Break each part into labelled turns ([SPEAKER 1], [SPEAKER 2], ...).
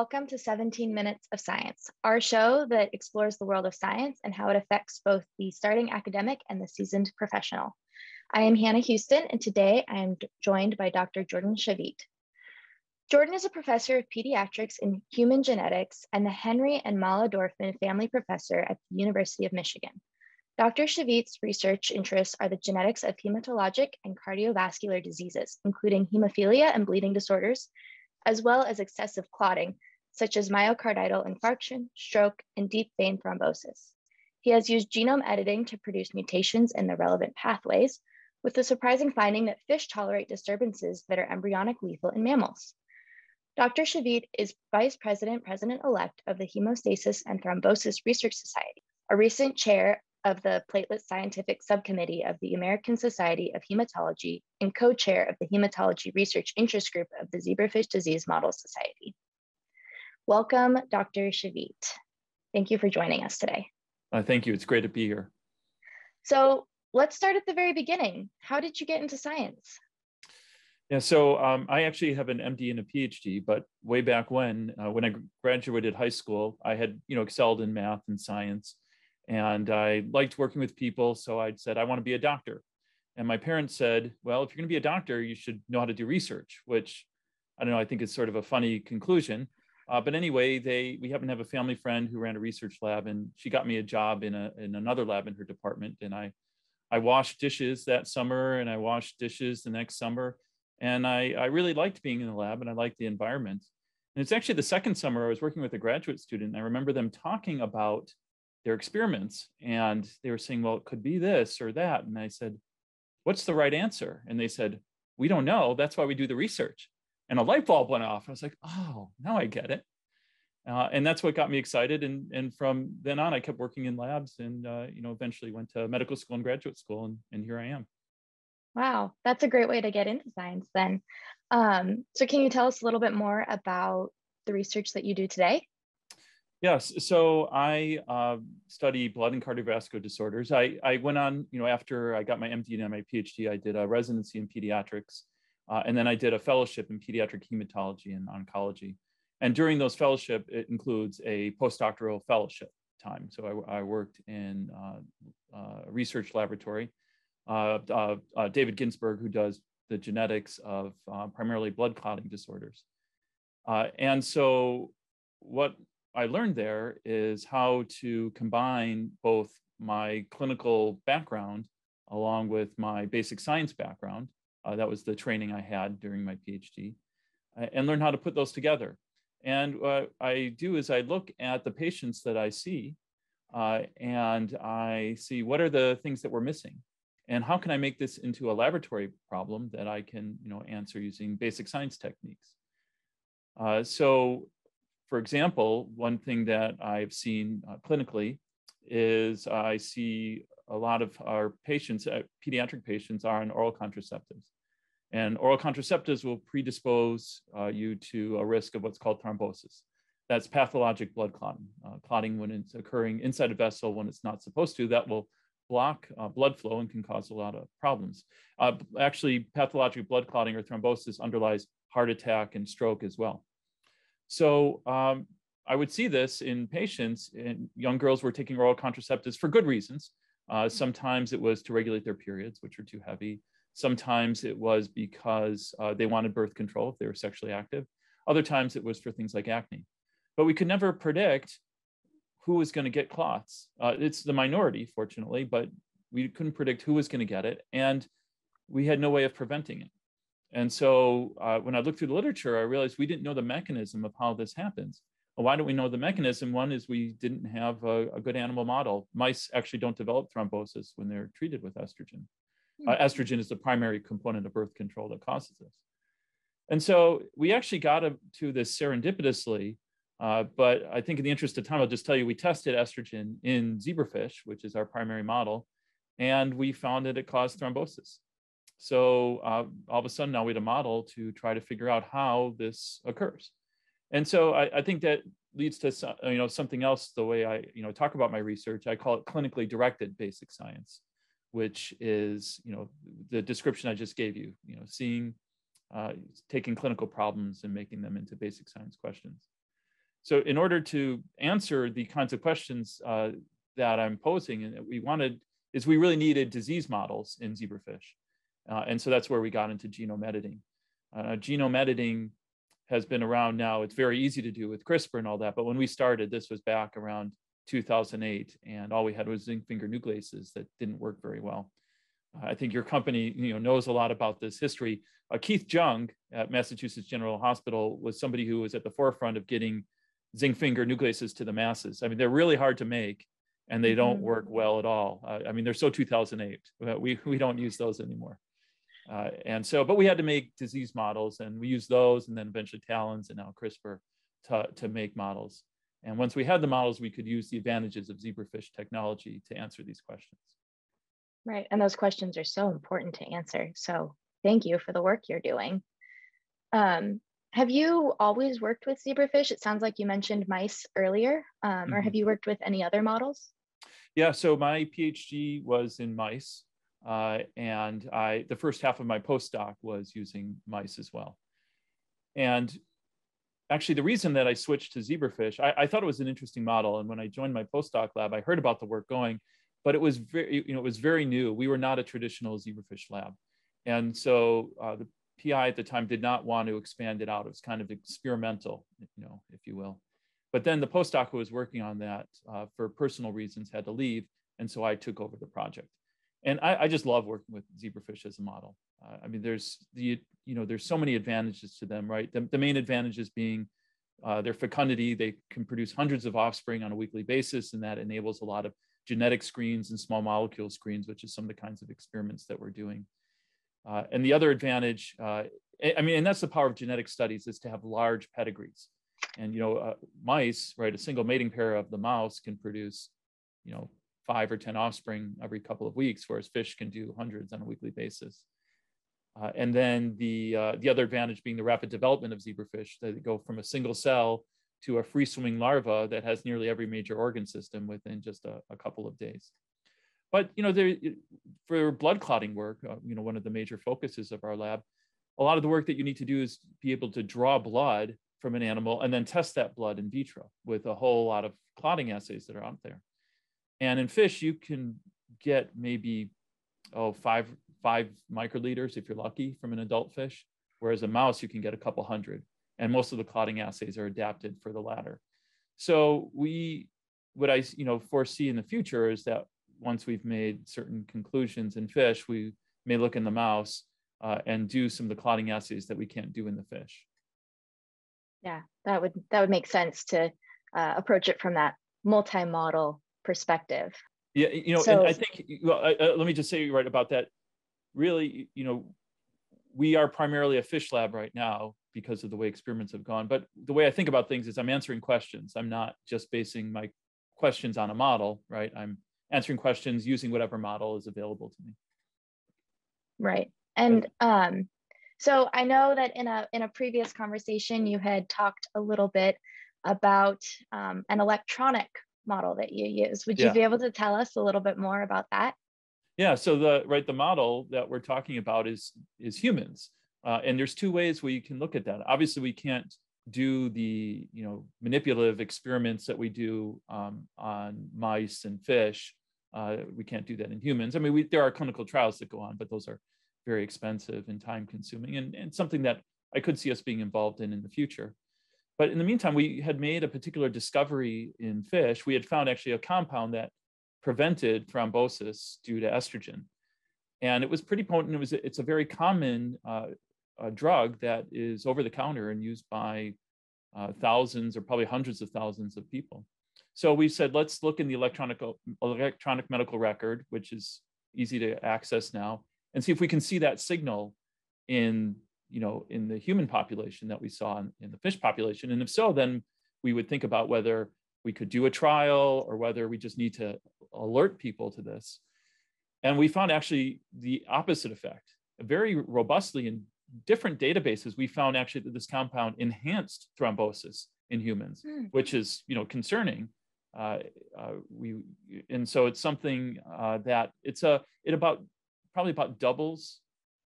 [SPEAKER 1] welcome to 17 Minutes of Science, our show that explores the world of science and how it affects both the starting academic and the seasoned professional. I am Hannah Houston, and today I am joined by Dr. Jordan Shavit. Jordan is a professor of pediatrics and human genetics and the Henry and Mala Dorfman Family Professor at the University of Michigan. Dr. Shavit's research interests are the genetics of hematologic and cardiovascular diseases, including hemophilia and bleeding disorders, as well as excessive clotting, such as myocardial infarction, stroke, and deep vein thrombosis. He has used genome editing to produce mutations in the relevant pathways, with the surprising finding that fish tolerate disturbances that are embryonic lethal in mammals. Dr. Shavit is Vice President, President-elect of the Hemostasis and Thrombosis Research Society, a recent chair of the Platelet Scientific Subcommittee of the American Society of Hematology and co-chair of the Hematology Research Interest Group of the Zebrafish Disease Model Society. Welcome, Dr. Shavit. Thank you for joining us today.
[SPEAKER 2] Uh, thank you. It's great to be here.
[SPEAKER 1] So let's start at the very beginning. How did you get into science?
[SPEAKER 2] Yeah, so um, I actually have an MD and a PhD, but way back when, uh, when I graduated high school, I had you know excelled in math and science, and I liked working with people. So I said, I want to be a doctor. And my parents said, well, if you're going to be a doctor, you should know how to do research, which I don't know, I think is sort of a funny conclusion. Uh, but anyway, they we happen to have a family friend who ran a research lab, and she got me a job in a in another lab in her department. And I I washed dishes that summer, and I washed dishes the next summer, and I I really liked being in the lab, and I liked the environment. And it's actually the second summer I was working with a graduate student. And I remember them talking about their experiments and they were saying well it could be this or that and i said what's the right answer and they said we don't know that's why we do the research and a light bulb went off. I was like oh now i get it. Uh, and that's what got me excited. And, and from then on i kept working in labs and uh, you know eventually went to medical school and graduate school and, and here i am.
[SPEAKER 1] Wow that's a great way to get into science then. Um, so can you tell us a little bit more about the research that you do today?
[SPEAKER 2] Yes, so I uh, study blood and cardiovascular disorders. I, I went on, you know, after I got my MD and my PhD, I did a residency in pediatrics, uh, and then I did a fellowship in pediatric hematology and oncology. And during those fellowship, it includes a postdoctoral fellowship time. So I, I worked in uh, uh research laboratory. Uh, uh, David Ginsburg, who does the genetics of primarily blood clotting disorders. and so what I learned there is how to combine both my clinical background along with my basic science background. Uh, that was the training I had during my PhD, uh, and learn how to put those together. And what I do is I look at the patients that I see uh, and I see what are the things that we're missing and how can I make this into a laboratory problem that I can you know, answer using basic science techniques. Uh, so for example, one thing that I've seen uh, clinically is I see a lot of our patients, uh, pediatric patients, are on oral contraceptives. And oral contraceptives will predispose uh, you to a risk of what's called thrombosis. That's pathologic blood clotting, uh, clotting when it's occurring inside a vessel when it's not supposed to. That will block uh, blood flow and can cause a lot of problems. Uh, actually, pathologic blood clotting or thrombosis underlies heart attack and stroke as well. So um, I would see this in patients, and young girls were taking oral contraceptives for good reasons. Uh, sometimes it was to regulate their periods, which are too heavy. Sometimes it was because uh, they wanted birth control if they were sexually active. Other times it was for things like acne. But we could never predict who was going to get clots. Uh, it's the minority, fortunately, but we couldn't predict who was going to get it. And we had no way of preventing it. And so uh, when I looked through the literature, I realized we didn't know the mechanism of how this happens. Well, why don't we know the mechanism? One is we didn't have a, a, good animal model. Mice actually don't develop thrombosis when they're treated with estrogen. Uh, hmm. estrogen is the primary component of birth control that causes this. And so we actually got to this serendipitously, uh, but I think in the interest of time, I'll just tell you we tested estrogen in zebrafish, which is our primary model, and we found that it caused thrombosis. So uh, all of a sudden now we had a model to try to figure out how this occurs. And so I, I, think that leads to you know something else. The way I you know talk about my research, I call it clinically directed basic science, which is you know the description I just gave you. You know, seeing, uh, taking clinical problems and making them into basic science questions. So in order to answer the kinds of questions uh, that I'm posing and that we wanted is we really needed disease models in zebrafish. Uh, and so that's where we got into genome editing. Uh, genome editing has been around now. It's very easy to do with CRISPR and all that. But when we started, this was back around 2008, and all we had was zinc finger nucleases that didn't work very well. Uh, I think your company, you know, knows a lot about this history. Uh, Keith Jung at Massachusetts General Hospital was somebody who was at the forefront of getting zinc finger nucleases to the masses. I mean, they're really hard to make, and they don't mm-hmm. work well at all. Uh, I mean, they're so 2008. We we don't use those anymore. Uh, and so, but we had to make disease models, and we used those, and then eventually Talons, and now CRISPR to to make models. And once we had the models, we could use the advantages of zebrafish technology to answer these questions.
[SPEAKER 1] Right. And those questions are so important to answer. So thank you for the work you're doing. Um, have you always worked with zebrafish? It sounds like you mentioned mice earlier, um, mm-hmm. or have you worked with any other models?
[SPEAKER 2] Yeah, so my PhD was in mice, uh, and I the first half of my postdoc was using mice as well. And actually, the reason that I switched to zebrafish, I, I thought it was an interesting model, and when I joined my postdoc lab, I heard about the work going, but it was very, you know, it was very new. We were not a traditional zebrafish lab, and so uh, the PI at the time did not want to expand it out. It was kind of experimental, you know, if you will. But then the postdoc who was working on that uh, for personal reasons had to leave, and so I took over the project. And I, I just love working with zebrafish as a model. Uh, I mean, there's the you know there's so many advantages to them, right? The, the main advantages being uh, their fecundity. They can produce hundreds of offspring on a weekly basis, and that enables a lot of genetic screens and small molecule screens, which is some of the kinds of experiments that we're doing. Uh, and the other advantage, uh, I mean, and that's the power of genetic studies is to have large pedigrees. And, you know, uh, mice, right, a single mating pair of the mouse can produce, you know, five or 10 offspring every couple of weeks, whereas fish can do hundreds on a weekly basis. Uh, and then the, uh, the other advantage being the rapid development of zebrafish, that go from a single cell to a free swimming larva that has nearly every major organ system within just a, a couple of days. But you know, there, for blood clotting work, uh, you know, one of the major focuses of our lab, a lot of the work that you need to do is be able to draw blood from an animal and then test that blood in vitro with a whole lot of clotting assays that are out there. And in fish, you can get maybe oh five five microliters if you're lucky from an adult fish, whereas a mouse you can get a couple hundred. And most of the clotting assays are adapted for the latter. So we, what I you know foresee in the future is that once we've made certain conclusions in fish, we may look in the mouse uh, and do some of the clotting assays that we can't do in the fish.
[SPEAKER 1] Yeah, that would that would make sense to uh, approach it from that multi-model perspective.
[SPEAKER 2] Yeah, you know, so, and I think well, uh, let me just say right about that. Really, you know, we are primarily a fish lab right now because of the way experiments have gone. But the way I think about things is I'm answering questions. I'm not just basing my questions on a model, right? I'm answering questions using whatever model is available to me.
[SPEAKER 1] Right. And um, so I know that in a in a previous conversation you had talked a little bit about um, an electronic model that you use. Would you be able to tell us a little bit more about that?
[SPEAKER 2] Yeah. So the right the model that we're talking about is is humans, uh, and there's two ways we can look at that. Obviously, we can't do the you know manipulative experiments that we do um, on mice and fish uh, we can't do that in humans. I mean, we, there are clinical trials that go on, but those are very expensive and time consuming and, and something that I could see us being involved in in the future. But in the meantime, we had made a particular discovery in fish. We had found actually a compound that prevented thrombosis due to estrogen. And it was pretty potent. It was, it's a very common uh, a drug that is over the counter and used by uh, thousands or probably hundreds of thousands of people. So we said, let's look in the electronic, electronic medical record, which is easy to access now, and see if we can see that signal in, you know, in the human population that we saw in, in the fish population. And if so, then we would think about whether we could do a trial or whether we just need to alert people to this. And we found actually the opposite effect. Very robustly in different databases, we found actually that this compound enhanced thrombosis in humans, mm. which is you know concerning uh, uh, we and so it's something uh, that it's a it about probably about doubles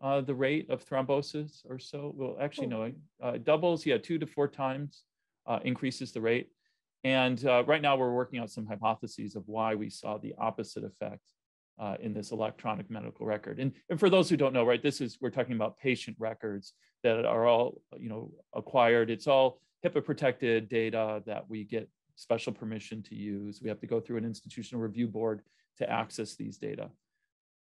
[SPEAKER 2] uh, the rate of thrombosis or so. Well, actually, no, uh, doubles, yeah, two to four times uh, increases the rate. And uh, right now we're working out some hypotheses of why we saw the opposite effect uh, in this electronic medical record. And, and for those who don't know, right, this is, we're talking about patient records that are all, you know, acquired. It's all HIPAA protected data that we get special permission to use. We have to go through an institutional review board to access these data.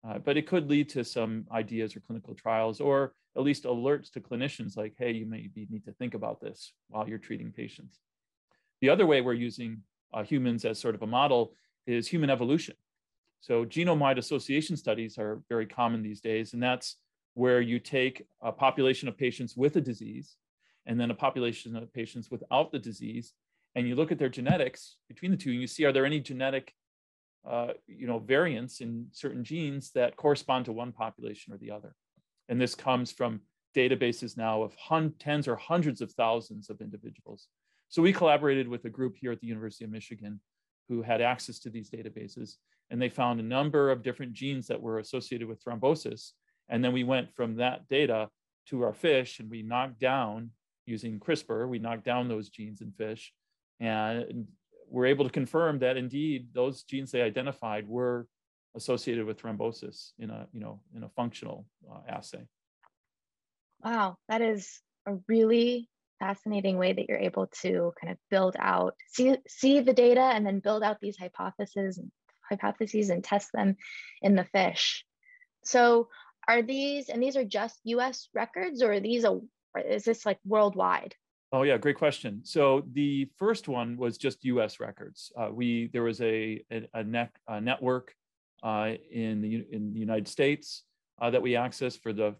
[SPEAKER 2] Uh, but it could lead to some ideas or clinical trials, or at least alerts to clinicians like, hey, you maybe need to think about this while you're treating patients. The other way we're using uh, humans as sort of a model is human evolution. So genome-wide association studies are very common these days, and that's where you take a population of patients with a disease and then a population of patients without the disease, and you look at their genetics between the two, and you see are there any genetic uh, you know, variants in certain genes that correspond to one population or the other. And this comes from databases now of tens or hundreds of thousands of individuals. So we collaborated with a group here at the University of Michigan who had access to these databases, and they found a number of different genes that were associated with thrombosis. And then we went from that data to our fish, and we knocked down using CRISPR, we knocked down those genes in fish, and we're able to confirm that indeed those genes they identified were associated with thrombosis in a you know in a functional uh, assay.
[SPEAKER 1] Wow, that is a really fascinating way that you're able to kind of build out see see the data and then build out these hypotheses and hypotheses and test them in the fish. So are these and these are just US records or are these a is this like worldwide?
[SPEAKER 2] Oh yeah, great question. So the first one was just U.S. records. Uh, we there was a a, a, a network uh, in the in the United States uh, that we accessed for the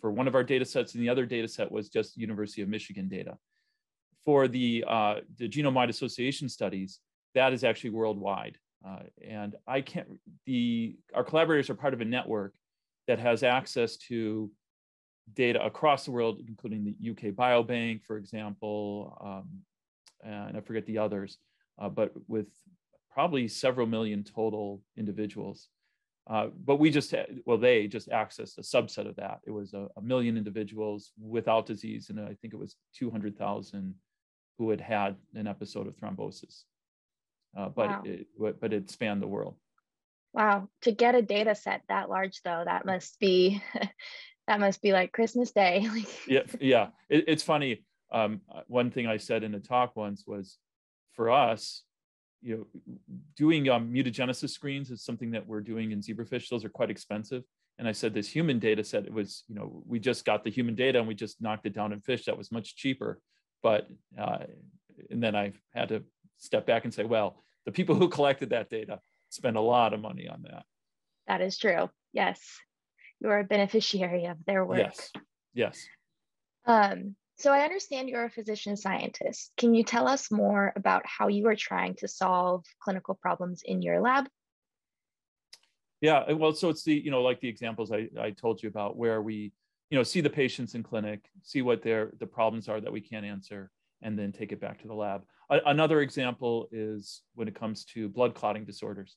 [SPEAKER 2] for one of our data sets, and the other data set was just University of Michigan data. For the uh, the genome-wide association studies, that is actually worldwide, uh, and I can't. The our collaborators are part of a network that has access to data across the world, including the UK Biobank, for example, um, and I forget the others, uh, but with probably several million total individuals. Uh, but we just, well, they just accessed a subset of that. It was a, a million individuals without disease, and I think it was 200,000 who had had an episode of thrombosis. Uh, but wow. it, but it spanned the world.
[SPEAKER 1] Wow, to get a data set that large though, that must be that must be like Christmas Day.
[SPEAKER 2] yeah, yeah. It, it's funny. Um, one thing I said in a talk once was, for us, you know, doing um, mutagenesis screens is something that we're doing in zebrafish. Those are quite expensive. And I said this human data set, it was, you know, we just got the human data and we just knocked it down in fish. That was much cheaper. But, uh, and then I had to step back and say, well, the people who collected that data spent a lot of money on that.
[SPEAKER 1] That is true. Yes you're a beneficiary of their work.
[SPEAKER 2] Yes. Yes.
[SPEAKER 1] Um, so I understand you're a physician scientist. Can you tell us more about how you are trying to solve clinical problems in your lab?
[SPEAKER 2] Yeah, well, so it's the, you know, like the examples I, I told you about where we, you know, see the patients in clinic, see what their the problems are that we can't answer, and then take it back to the lab. A another example is when it comes to blood clotting disorders.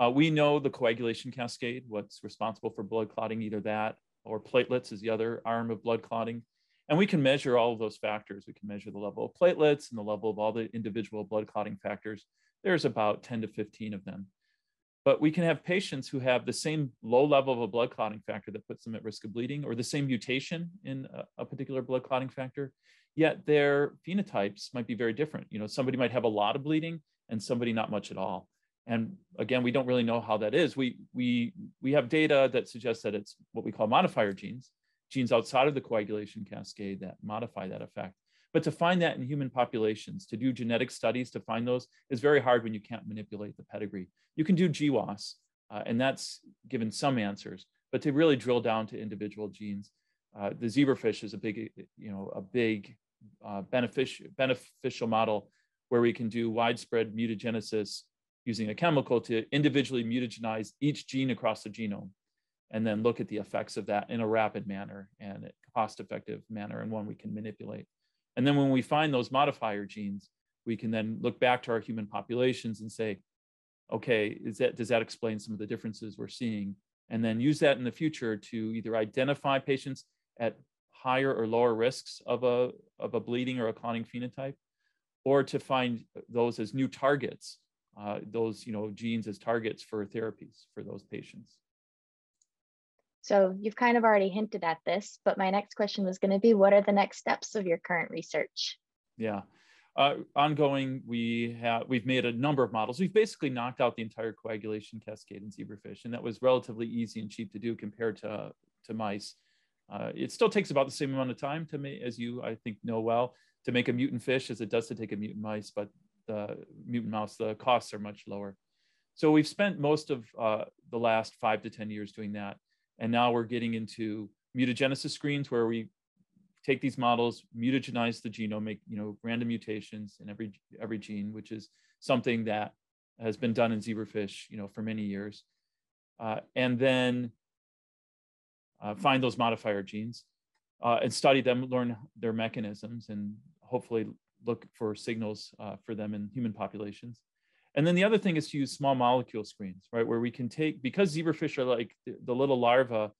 [SPEAKER 2] Uh, we know the coagulation cascade, what's responsible for blood clotting, either that or platelets is the other arm of blood clotting. And we can measure all of those factors. We can measure the level of platelets and the level of all the individual blood clotting factors. There's about 10 to 15 of them. But we can have patients who have the same low level of a blood clotting factor that puts them at risk of bleeding, or the same mutation in a, a particular blood clotting factor, yet their phenotypes might be very different. You know, somebody might have a lot of bleeding and somebody not much at all and again we don't really know how that is. We we we have data that suggests that it's what we call modifier genes genes outside of the coagulation cascade that modify that effect. But to find that in human populations to do genetic studies to find those is very hard when you can't manipulate the pedigree. You can do gwas uh, and that's given some answers but to really drill down to individual genes uh, the zebrafish is a big you know a big uh, beneficial beneficial model where we can do widespread mutagenesis using a chemical to individually mutagenize each gene across the genome and then look at the effects of that in a rapid manner and a cost-effective manner and one we can manipulate. And then when we find those modifier genes, we can then look back to our human populations and say, okay, is that, does that explain some of the differences we're seeing? And then use that in the future to either identify patients at higher or lower risks of a, of a bleeding or a clotting phenotype, or to find those as new targets, uh, those you know genes as targets for therapies for those patients.
[SPEAKER 1] So you've kind of already hinted at this, but my next question was going to be, what are the next steps of your current research?
[SPEAKER 2] Yeah, uh, ongoing, we have we've made a number of models. We've basically knocked out the entire coagulation cascade in zebrafish, and that was relatively easy and cheap to do compared to to mice. Uh, it still takes about the same amount of time to make, as you I think know well, to make a mutant fish as it does to take a mutant mice, but the mutant mouse, the costs are much lower. So we've spent most of uh, the last five to 10 years doing that. And now we're getting into mutagenesis screens where we take these models, mutagenize the genome, make you know random mutations in every every gene, which is something that has been done in zebrafish, you know, for many years, uh, and then uh, find those modifier genes uh, and study them, learn their mechanisms, and hopefully look for signals uh, for them in human populations. And then the other thing is to use small molecule screens, right, where we can take because zebrafish are like the, the little larvae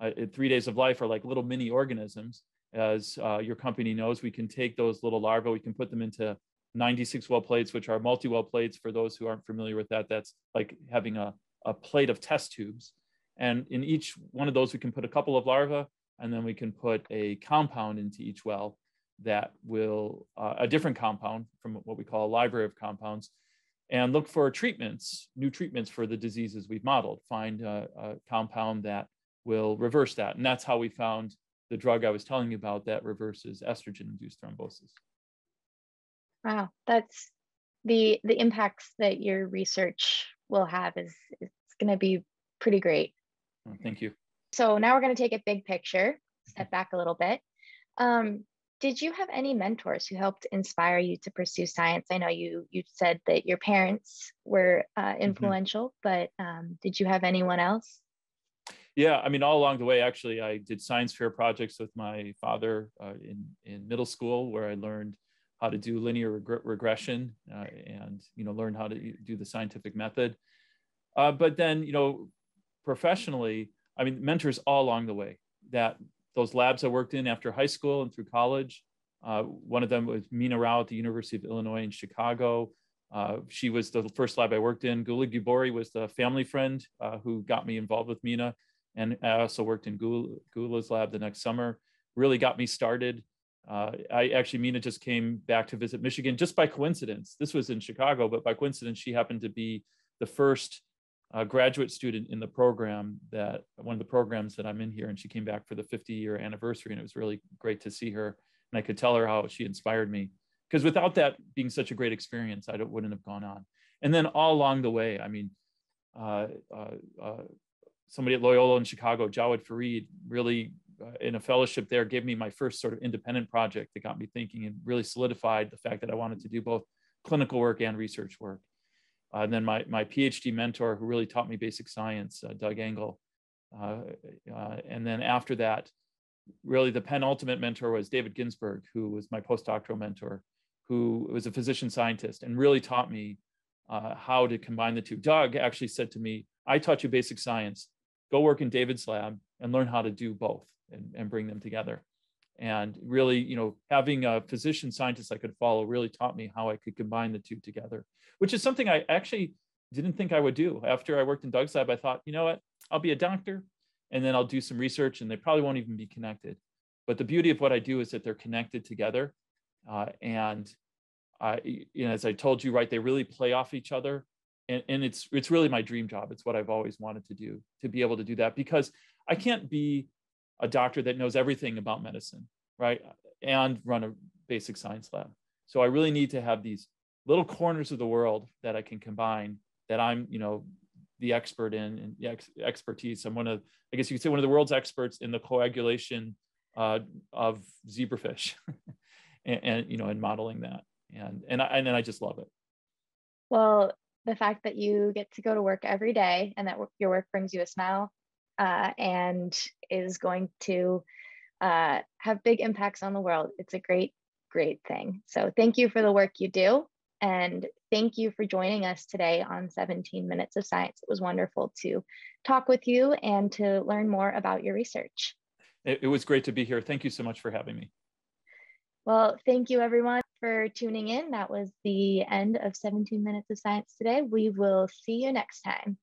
[SPEAKER 2] uh, three days of life are like little mini organisms as uh, your company knows, we can take those little larvae, we can put them into 96 well plates, which are multi-well plates. For those who aren't familiar with that, that's like having a, a plate of test tubes. And in each one of those, we can put a couple of larvae, and then we can put a compound into each well that will, uh, a different compound from what we call a library of compounds, and look for treatments, new treatments for the diseases we've modeled. Find a, a compound that will reverse that. And that's how we found the drug I was telling you about that reverses estrogen-induced thrombosis.
[SPEAKER 1] Wow, that's the the impacts that your research will have is it's going to be pretty great.
[SPEAKER 2] Thank you.
[SPEAKER 1] So now we're going to take a big picture, step back a little bit. Um, did you have any mentors who helped inspire you to pursue science? I know you you said that your parents were uh, mm-hmm. influential, mm-hmm. but um, did you have anyone else?
[SPEAKER 2] yeah i mean all along the way actually i did science fair projects with my father uh, in in middle school where i learned how to do linear reg- regression uh, and you know learn how to do the scientific method uh, but then you know professionally i mean mentors all along the way that those labs i worked in after high school and through college uh, one of them was mina rao at the university of illinois in chicago uh, she was the first lab I worked in. Gula Gibori was the family friend uh, who got me involved with Mina and I also worked in Gula's lab the next summer. Really got me started. Uh, I actually, Mina just came back to visit Michigan just by coincidence. This was in Chicago, but by coincidence, she happened to be the first uh, graduate student in the program that one of the programs that I'm in here. And she came back for the 50 year anniversary, and it was really great to see her. And I could tell her how she inspired me because without that being such a great experience, I wouldn't have gone on. And then all along the way, I mean, uh, uh, uh somebody at Loyola in Chicago, Jawed Farid, really uh, in a fellowship there gave me my first sort of independent project that got me thinking and really solidified the fact that I wanted to do both clinical work and research work. Uh, and then my, my PhD mentor who really taught me basic science, uh, Doug Engel. Uh, uh, and then after that, really the penultimate mentor was David Ginsberg, who was my postdoctoral mentor, who was a physician scientist and really taught me uh, how to combine the two. Doug actually said to me, I taught you basic science go work in David's lab and learn how to do both and, and bring them together. And really, you know, having a physician scientist I could follow really taught me how I could combine the two together, which is something I actually didn't think I would do. After I worked in Doug's lab, I thought, you know what, I'll be a doctor and then I'll do some research and they probably won't even be connected. But the beauty of what I do is that they're connected together. Uh, and I, you know, as I told you, right, they really play off each other and, and it's it's really my dream job it's what i've always wanted to do to be able to do that because i can't be a doctor that knows everything about medicine right? And run a basic science lab. So i really need to have these little corners of the world that i can combine that i'm you know the expert in and the ex- expertise. I'm one of i guess you could say one of the world's experts in the coagulation uh, of zebrafish and, and, you know and modeling that. And and I, and i just love it.
[SPEAKER 1] Well the fact that you get to go to work every day and that your work brings you a smile uh, and is going to uh, have big impacts on the world. It's a great, great thing. So thank you for the work you do. And thank you for joining us today on 17 Minutes of Science. It was wonderful to talk with you and to learn more about your research.
[SPEAKER 2] It, it was great to be here. Thank you so much for having me.
[SPEAKER 1] Well, thank you everyone for tuning in. That was the end of 17 Minutes of Science today. We will see you next time.